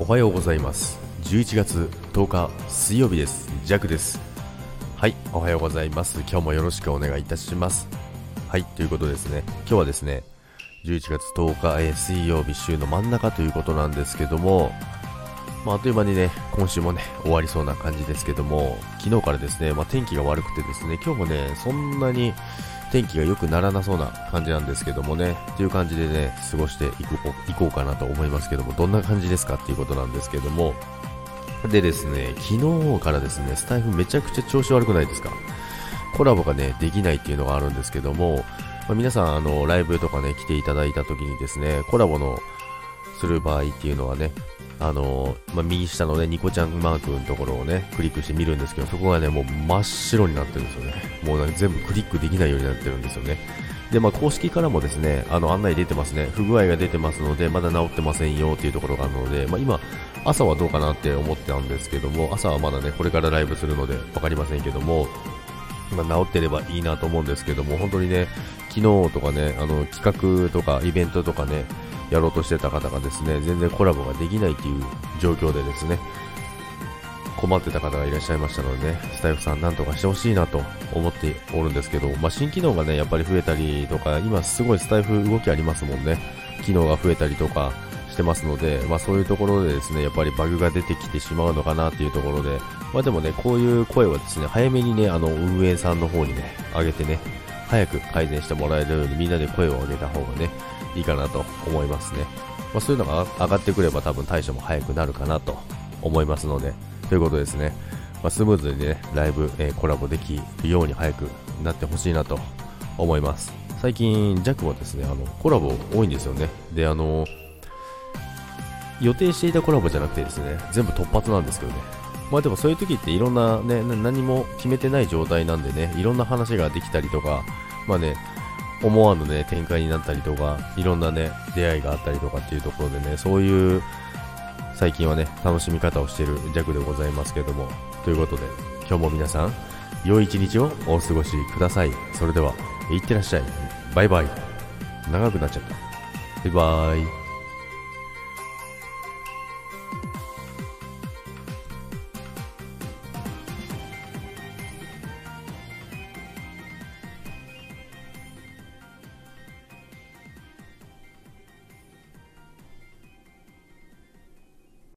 おはようございます。11月10日水曜日です。ジャクです。はいおはようございます。今日もよろしくお願いいたします。はいということですね。今日はですね11月10日、えー、水曜日週の真ん中ということなんですけどもまあ、あっという間にね、今週もね、終わりそうな感じですけども、昨日からですね、まあ、天気が悪くてですね、今日もね、そんなに天気が良くならなそうな感じなんですけどもね、っていう感じでね、過ごしていこういこうかなと思いますけども、どんな感じですかっていうことなんですけども、でですね、昨日からですね、スタイフめちゃくちゃ調子悪くないですか？コラボがね、できないっていうのがあるんですけども、まあ、皆さん、あの、ライブとかね、来ていただいた時にですね、コラボのする場合っていうのはね、あの、まあ、右下のね、ニコちゃんマークのところをね、クリックして見るんですけど、そこがね、もう真っ白になってるんですよね。もうなんか全部クリックできないようになってるんですよね。で、まあ、公式からもですね、あの、案内出てますね。不具合が出てますので、まだ治ってませんよっていうところがあるので、まあ、今、朝はどうかなって思ってたんですけども、朝はまだね、これからライブするので、わかりませんけども、まあ、治ってればいいなと思うんですけども、本当にね、昨日とかね、あの、企画とかイベントとかね、やろうとしてた方がですね、全然コラボができないっていう状況でですね、困ってた方がいらっしゃいましたのでね、スタイフさんなんとかしてほしいなと思っておるんですけど、まあ、新機能がね、やっぱり増えたりとか、今すごいスタイフ動きありますもんね。機能が増えたりとかしてますので、まあ、そういうところでですね、やっぱりバグが出てきてしまうのかなっていうところで、まあ、でもね、こういう声はですね、早めにね、あの、運営さんの方にね、上げてね、早く改善してもらえるようにみんなで声を上げた方がね、いいかなと思いますね。まあ、そういうのが上がってくれば多分対処も早くなるかなと思いますので、ということですね。まあ、スムーズにね、ライブ、えー、コラボできるように早くなってほしいなと思います。最近、ジャックもですね、あの、コラボ多いんですよね。で、あの予定していたコラボじゃなくてですね、全部突発なんですけどね。まあでもそういう時っていろんなね、何も決めてない状態なんでね、いろんな話ができたりとか、まあね、思わぬね、展開になったりとか、いろんなね、出会いがあったりとかっていうところでね、そういう最近はね、楽しみ方をしている弱でございますけども、ということで、今日も皆さん、良い一日をお過ごしください。それでは、いってらっしゃい。バイバイ。長くなっちゃった。バイバイ。